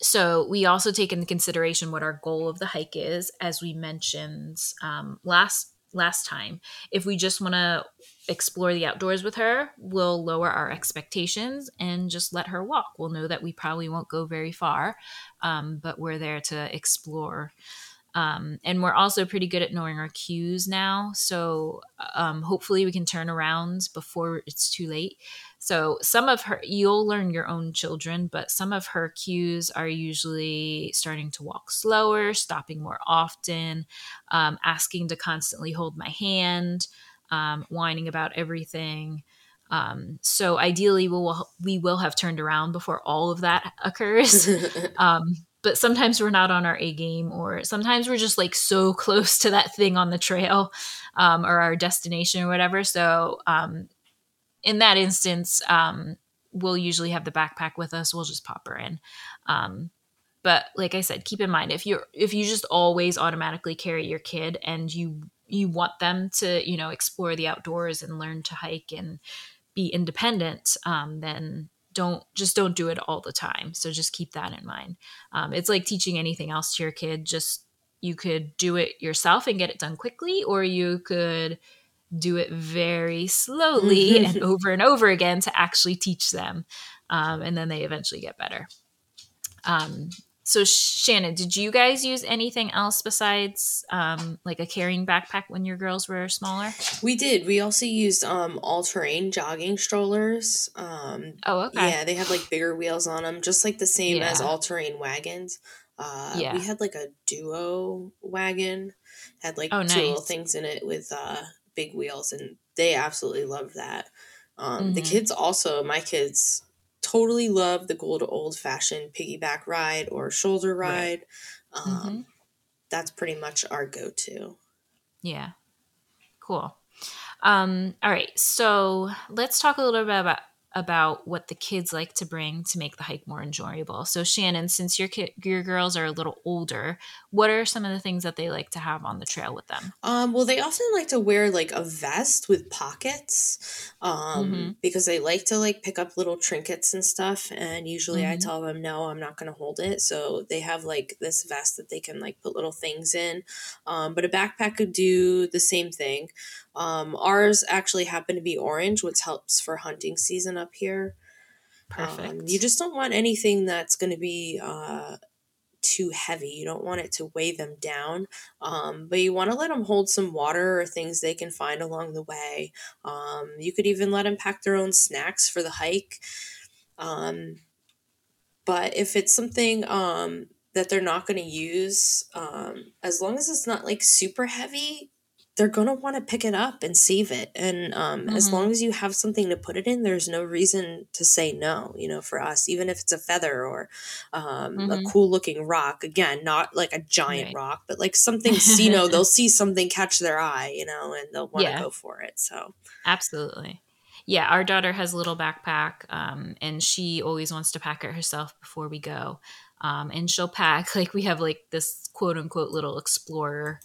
so we also take into consideration what our goal of the hike is, as we mentioned um, last last time. If we just want to explore the outdoors with her, we'll lower our expectations and just let her walk. We'll know that we probably won't go very far, um, but we're there to explore. Um, and we're also pretty good at knowing our cues now. So um, hopefully we can turn around before it's too late. So some of her, you'll learn your own children, but some of her cues are usually starting to walk slower, stopping more often, um, asking to constantly hold my hand, um, whining about everything. Um, so ideally, we will we will have turned around before all of that occurs. um, but sometimes we're not on our A game, or sometimes we're just like so close to that thing on the trail um, or our destination or whatever. So um, in that instance, um, we'll usually have the backpack with us. We'll just pop her in. Um, but like I said, keep in mind if you're if you just always automatically carry your kid and you you want them to you know explore the outdoors and learn to hike and be independent, um, then don't just don't do it all the time. So just keep that in mind. Um, it's like teaching anything else to your kid. Just you could do it yourself and get it done quickly, or you could do it very slowly and over and over again to actually teach them. Um, and then they eventually get better. Um, so Shannon, did you guys use anything else besides um, like a carrying backpack when your girls were smaller? We did. We also used um, all-terrain jogging strollers. Um, oh, okay. Yeah, they have like bigger wheels on them, just like the same yeah. as all-terrain wagons. Uh, yeah. We had like a duo wagon, had like oh, two nice. little things in it with uh, big wheels, and they absolutely loved that. Um, mm-hmm. The kids also, my kids totally love the good old fashioned piggyback ride or shoulder ride. Right. Um, mm-hmm. That's pretty much our go to. Yeah. Cool. Um, all right. So let's talk a little bit about about what the kids like to bring to make the hike more enjoyable. So Shannon, since your ki- your girls are a little older, what are some of the things that they like to have on the trail with them? Um, well, they often like to wear like a vest with pockets, um, mm-hmm. because they like to like pick up little trinkets and stuff. And usually, mm-hmm. I tell them no, I'm not going to hold it. So they have like this vest that they can like put little things in. Um, but a backpack could do the same thing. Um, ours actually happen to be orange, which helps for hunting season up here. Perfect. Um, you just don't want anything that's going to be uh, too heavy. You don't want it to weigh them down, um, but you want to let them hold some water or things they can find along the way. Um, you could even let them pack their own snacks for the hike. Um, but if it's something um, that they're not going to use, um, as long as it's not like super heavy, they're going to want to pick it up and save it. And um, mm-hmm. as long as you have something to put it in, there's no reason to say no, you know, for us, even if it's a feather or um, mm-hmm. a cool looking rock. Again, not like a giant right. rock, but like something, you know, they'll see something catch their eye, you know, and they'll want to yeah. go for it. So, absolutely. Yeah, our daughter has a little backpack um, and she always wants to pack it herself before we go. Um, and she'll pack, like, we have like this quote unquote little explorer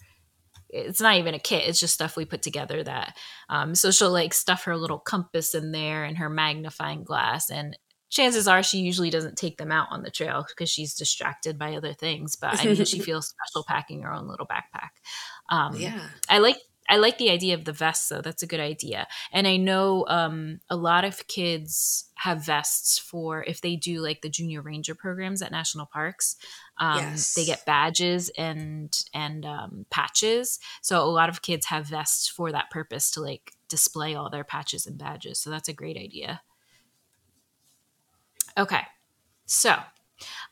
it's not even a kit it's just stuff we put together that um, so she'll like stuff her little compass in there and her magnifying glass and chances are she usually doesn't take them out on the trail because she's distracted by other things but i mean she feels special packing her own little backpack. Um, yeah. I like I like the idea of the vest, though. That's a good idea. And I know um, a lot of kids have vests for if they do like the junior ranger programs at national parks. Um, yes. They get badges and and um, patches. So a lot of kids have vests for that purpose to like display all their patches and badges. So that's a great idea. Okay. so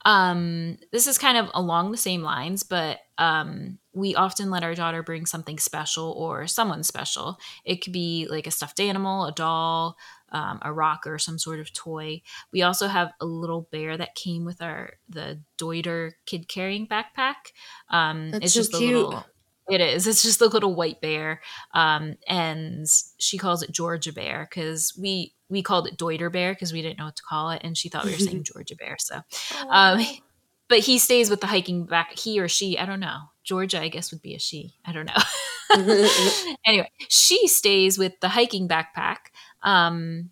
um, this is kind of along the same lines, but um, we often let our daughter bring something special or someone special. It could be like a stuffed animal, a doll, um, a rock, or some sort of toy. We also have a little bear that came with our the Deuter kid carrying backpack. Um, That's it's so just cute. a little. It is. It's just a little white bear, um, and she calls it Georgia bear because we we called it Deuter bear because we didn't know what to call it, and she thought we were saying Georgia bear. So, um, but he stays with the hiking back. He or she, I don't know. Georgia, I guess, would be a she. I don't know. anyway, she stays with the hiking backpack. Um,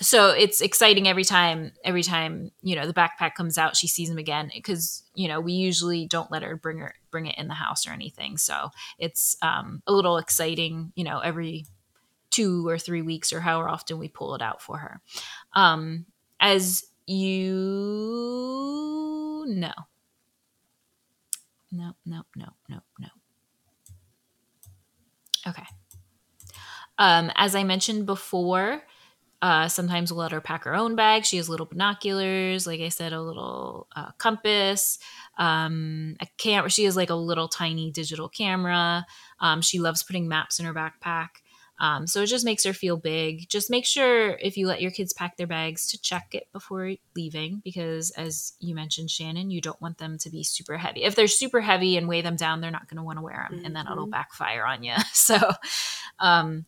so it's exciting every time every time you know the backpack comes out she sees him again because you know we usually don't let her bring her bring it in the house or anything so it's um, a little exciting you know every two or three weeks or however often we pull it out for her um, as you know no no no no no okay um, as i mentioned before uh, sometimes we'll let her pack her own bag. She has little binoculars, like I said, a little uh, compass, um, a camera. She has like a little tiny digital camera. Um, she loves putting maps in her backpack. Um, so it just makes her feel big. Just make sure if you let your kids pack their bags to check it before leaving, because as you mentioned, Shannon, you don't want them to be super heavy. If they're super heavy and weigh them down, they're not going to want to wear them, mm-hmm. and then it'll backfire on you. So, um,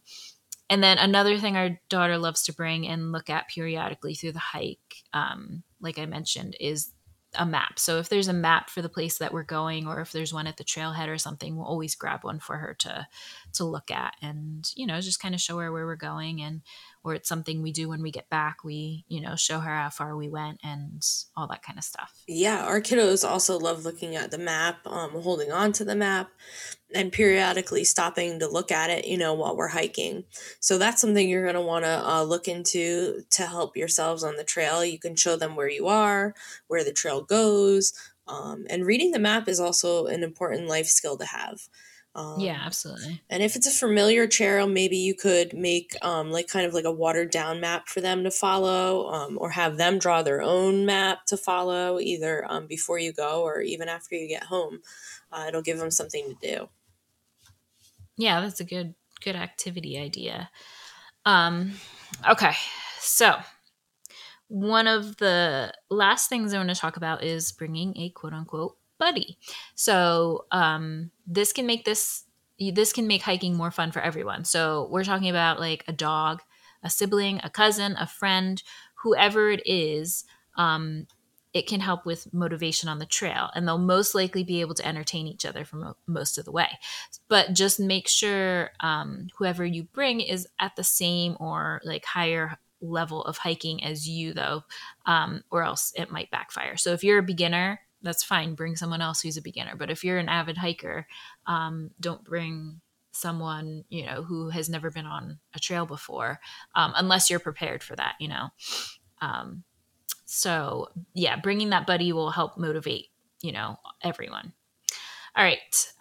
and then another thing our daughter loves to bring and look at periodically through the hike, um, like I mentioned, is a map. So if there's a map for the place that we're going, or if there's one at the trailhead or something, we'll always grab one for her to to look at, and you know, just kind of show her where we're going, and or it's something we do when we get back. We you know show her how far we went and all that kind of stuff. Yeah, our kiddos also love looking at the map, um, holding on to the map, and periodically stopping to look at it, you know, while we're hiking. So that's something you're going to want to uh, look into to help yourselves on the trail. You can show them where you are, where the trail goes. Um, and reading the map is also an important life skill to have. Um, yeah, absolutely. And if it's a familiar trail, maybe you could make um, like kind of like a watered down map for them to follow, um, or have them draw their own map to follow, either um, before you go or even after you get home. Uh, it'll give them something to do. Yeah, that's a good good activity idea. Um, okay, so one of the last things I want to talk about is bringing a quote unquote buddy. So um, this can make this this can make hiking more fun for everyone. So we're talking about like a dog, a sibling, a cousin, a friend, whoever it is. Um, it can help with motivation on the trail and they'll most likely be able to entertain each other for mo- most of the way but just make sure um, whoever you bring is at the same or like higher level of hiking as you though um, or else it might backfire so if you're a beginner that's fine bring someone else who's a beginner but if you're an avid hiker um, don't bring someone you know who has never been on a trail before um, unless you're prepared for that you know um, so, yeah, bringing that buddy will help motivate, you know, everyone. All right.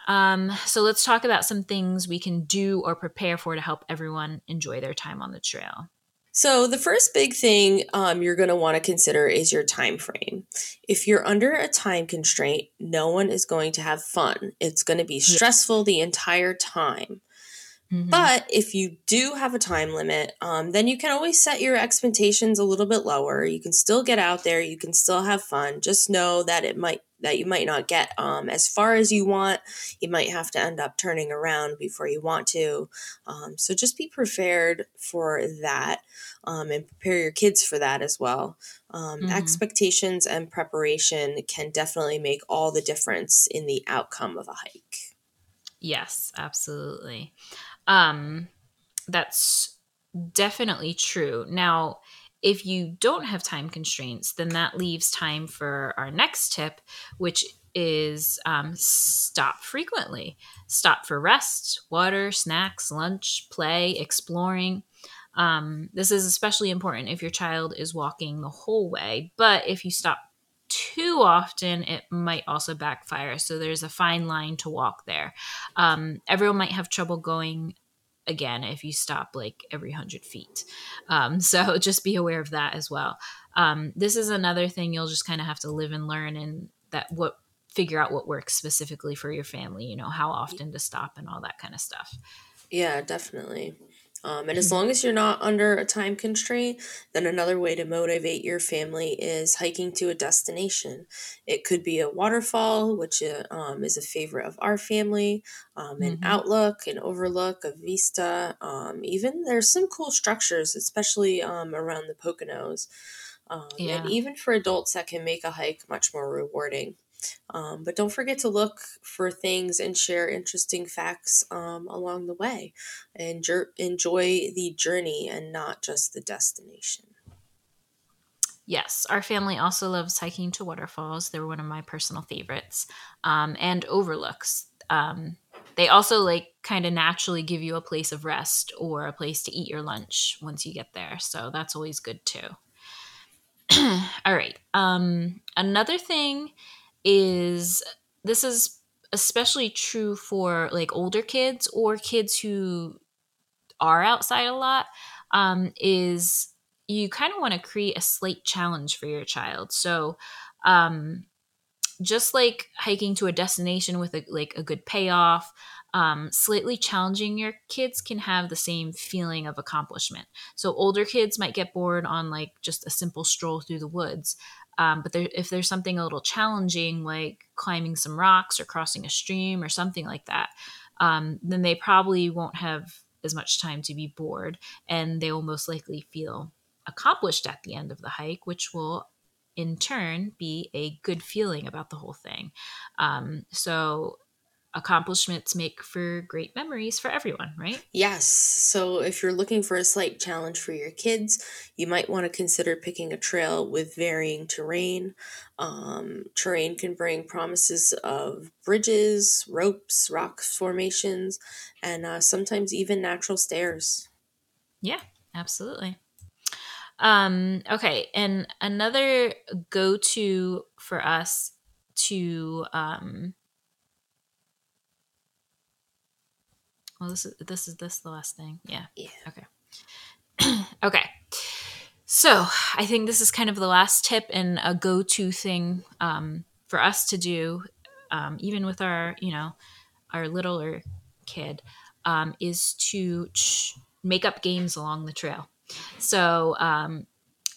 Um, so let's talk about some things we can do or prepare for to help everyone enjoy their time on the trail. So the first big thing um, you're going to want to consider is your time frame. If you're under a time constraint, no one is going to have fun. It's going to be stressful the entire time. Mm-hmm. But if you do have a time limit, um, then you can always set your expectations a little bit lower. You can still get out there. You can still have fun. Just know that it might that you might not get um, as far as you want. You might have to end up turning around before you want to. Um, so just be prepared for that um, and prepare your kids for that as well. Um, mm-hmm. Expectations and preparation can definitely make all the difference in the outcome of a hike. Yes, absolutely. Um, that's definitely true. Now, if you don't have time constraints, then that leaves time for our next tip, which is um, stop frequently. Stop for rest, water, snacks, lunch, play, exploring. Um, this is especially important if your child is walking the whole way, but if you stop too often, it might also backfire. So there's a fine line to walk there. Um, everyone might have trouble going again if you stop like every 100 feet. Um, so just be aware of that as well. Um, this is another thing you'll just kind of have to live and learn and that what figure out what works specifically for your family, you know, how often to stop and all that kind of stuff. Yeah, definitely. Um, and as long as you're not under a time constraint, then another way to motivate your family is hiking to a destination. It could be a waterfall, which uh, um, is a favorite of our family, um, an mm-hmm. outlook, an overlook, a vista. Um, even there's some cool structures, especially um, around the Poconos. Um, yeah. And even for adults, that can make a hike much more rewarding. Um, but don't forget to look for things and share interesting facts um, along the way. And enjoy the journey and not just the destination. Yes, our family also loves hiking to waterfalls. They're one of my personal favorites. Um, and overlooks. Um, they also like kind of naturally give you a place of rest or a place to eat your lunch once you get there. So that's always good too. All right. Um, another thing is this is especially true for like older kids or kids who are outside a lot um, is you kind of want to create a slight challenge for your child. So um, just like hiking to a destination with a, like a good payoff um, slightly challenging your kids can have the same feeling of accomplishment. So older kids might get bored on like just a simple stroll through the woods um, but there, if there's something a little challenging, like climbing some rocks or crossing a stream or something like that, um, then they probably won't have as much time to be bored and they will most likely feel accomplished at the end of the hike, which will in turn be a good feeling about the whole thing. Um, so accomplishments make for great memories for everyone, right? Yes. So if you're looking for a slight challenge for your kids, you might want to consider picking a trail with varying terrain. Um, terrain can bring promises of bridges, ropes, rock formations, and uh, sometimes even natural stairs. Yeah, absolutely. Um, okay, and another go to for us to um, Well, this is this is this the last thing. Yeah. Yeah. Okay. okay. So I think this is kind of the last tip and a go-to thing um, for us to do, um, even with our you know our littler kid, um, is to ch- make up games along the trail. So um,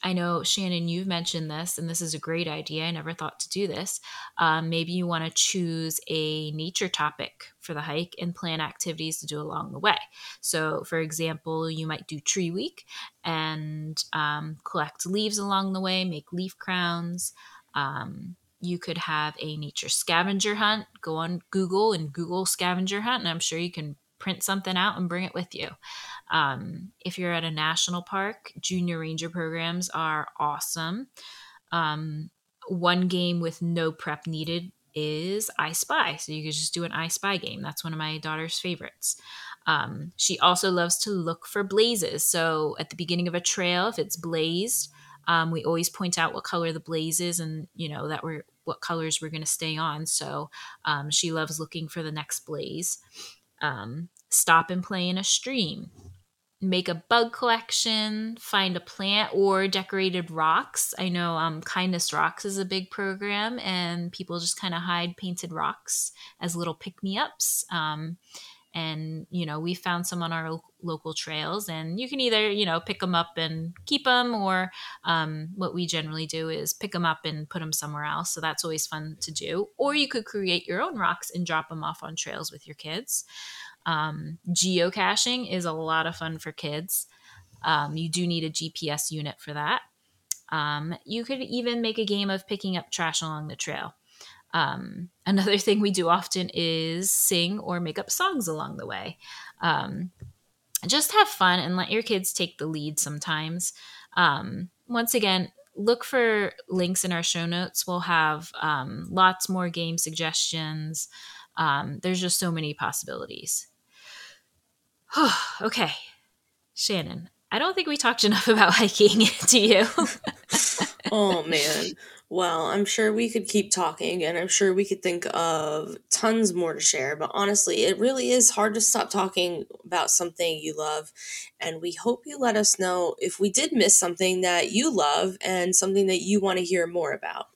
I know, Shannon, you've mentioned this, and this is a great idea. I never thought to do this. Um, maybe you want to choose a nature topic for the hike and plan activities to do along the way. So, for example, you might do tree week and um, collect leaves along the way, make leaf crowns. Um, you could have a nature scavenger hunt. Go on Google and Google scavenger hunt, and I'm sure you can print something out and bring it with you. Um, if you're at a national park, junior ranger programs are awesome. Um, one game with no prep needed is I Spy. So you could just do an I Spy game. That's one of my daughter's favorites. Um, she also loves to look for blazes. So at the beginning of a trail, if it's blazed, um, we always point out what color the blaze is and you know that we're what colors we're going to stay on so um, she loves looking for the next blaze um, stop and play in a stream, make a bug collection, find a plant or decorated rocks. I know um, Kindness Rocks is a big program, and people just kind of hide painted rocks as little pick me ups. Um, and you know we found some on our local trails and you can either you know pick them up and keep them or um, what we generally do is pick them up and put them somewhere else so that's always fun to do or you could create your own rocks and drop them off on trails with your kids um, geocaching is a lot of fun for kids. Um, you do need a GPS unit for that. Um, you could even make a game of picking up trash along the trail. Um, another thing we do often is sing or make up songs along the way. Um, just have fun and let your kids take the lead sometimes. Um, once again, look for links in our show notes. We'll have lots more game suggestions. there's just so many possibilities. okay. Shannon, I don't think we talked enough about hiking, do you? oh man. Well, I'm sure we could keep talking and I'm sure we could think of tons more to share, but honestly, it really is hard to stop talking about something you love. And we hope you let us know if we did miss something that you love and something that you want to hear more about.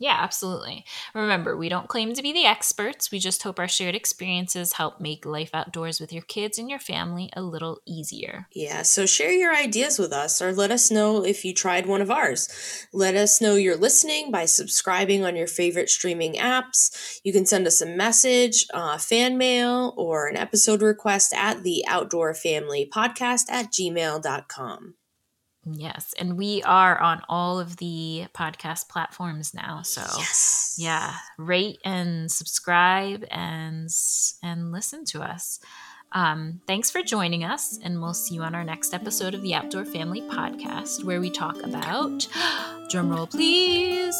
Yeah, absolutely. Remember, we don't claim to be the experts. We just hope our shared experiences help make life outdoors with your kids and your family a little easier. Yeah, so share your ideas with us or let us know if you tried one of ours. Let us know you're listening by subscribing on your favorite streaming apps. You can send us a message, uh, fan mail, or an episode request at the Outdoor Family Podcast at gmail.com. Yes, and we are on all of the podcast platforms now. So yes. yeah, rate and subscribe and and listen to us. Um, thanks for joining us, and we'll see you on our next episode of the Outdoor Family Podcast, where we talk about drumroll, please,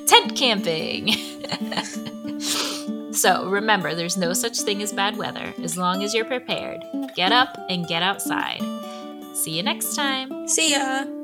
tent camping. so remember, there's no such thing as bad weather as long as you're prepared. Get up and get outside. See you next time. See ya.